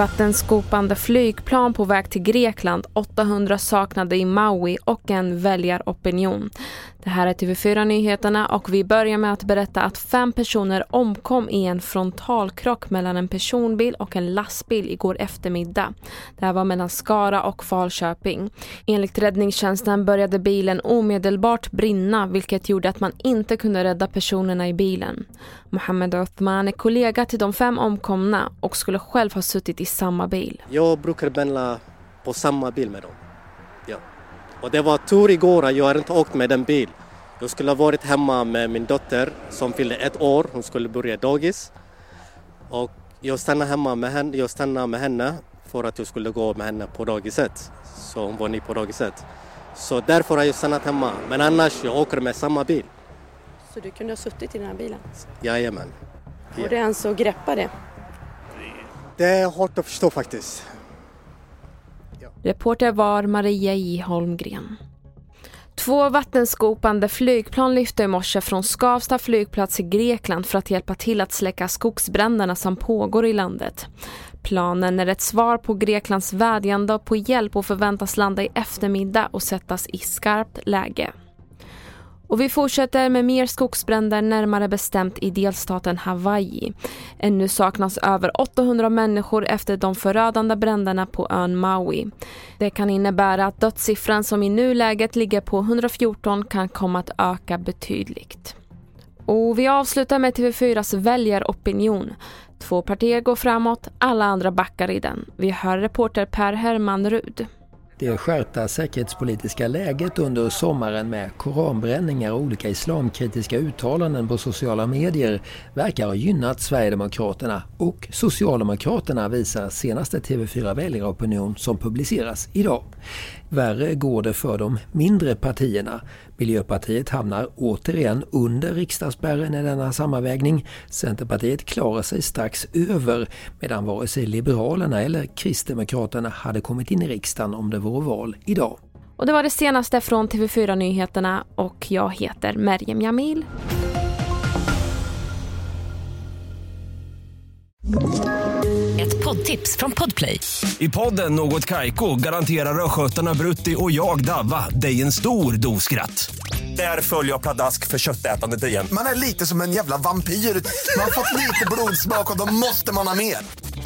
Vattenskopande flygplan på väg till Grekland, 800 saknade i Maui och en väljaropinion. Det här är TV4 Nyheterna och vi börjar med att berätta att fem personer omkom i en frontalkrock mellan en personbil och en lastbil igår eftermiddag. Det här var mellan Skara och Falköping. Enligt räddningstjänsten började bilen omedelbart brinna vilket gjorde att man inte kunde rädda personerna i bilen. Mohammed Othman är kollega till de fem omkomna och skulle själv ha suttit i samma bil. Jag brukar pendla på samma bil med dem. Ja. Och det var tur igår att jag inte åkt med den bil. Jag skulle ha varit hemma med min dotter som fyllde ett år. Hon skulle börja dagis. Och jag stannade hemma med henne, jag stannade med henne för att jag skulle gå med henne på dagiset. Så hon var ny på dagiset. Så därför har jag stannat hemma. Men annars, jag åker med samma bil. Så du kunde ha suttit i den här bilen? Jajamän. Går det ens att greppa det? Det är hårt att förstå faktiskt. Reporter var Maria J Holmgren. Två vattenskopande flygplan lyfte i morse från Skavsta flygplats i Grekland för att hjälpa till att släcka skogsbränderna som pågår i landet. Planen är ett svar på Greklands vädjande på hjälp och förväntas landa i eftermiddag och sättas i skarpt läge. Och vi fortsätter med mer skogsbränder närmare bestämt i delstaten Hawaii. Ännu saknas över 800 människor efter de förödande bränderna på ön Maui. Det kan innebära att dödssiffran som i nuläget ligger på 114 kan komma att öka betydligt. Och vi avslutar med TV4s väljaropinion. Två partier går framåt, alla andra backar i den. Vi hör reporter Per Herman Rud. Det skärpta säkerhetspolitiska läget under sommaren med koranbränningar och olika islamkritiska uttalanden på sociala medier verkar ha gynnat Sverigedemokraterna och Socialdemokraterna visar senaste TV4 väljaropinion som publiceras idag. Värre går det för de mindre partierna. Miljöpartiet hamnar återigen under riksdagsspärren i denna sammanvägning. Centerpartiet klarar sig strax över medan vare sig Liberalerna eller Kristdemokraterna hade kommit in i riksdagen om det vore val idag. Och det var det senaste från TV4 Nyheterna och jag heter Merjem Jamil. Ett poddtips från Podplay. I podden Något Kaiko garanterar östgötarna Brutti och jag, Davva, dig en stor dos skratt. Där följer jag pladask för köttätandet igen. Man är lite som en jävla vampyr. Man har fått lite blodsmak och då måste man ha mer.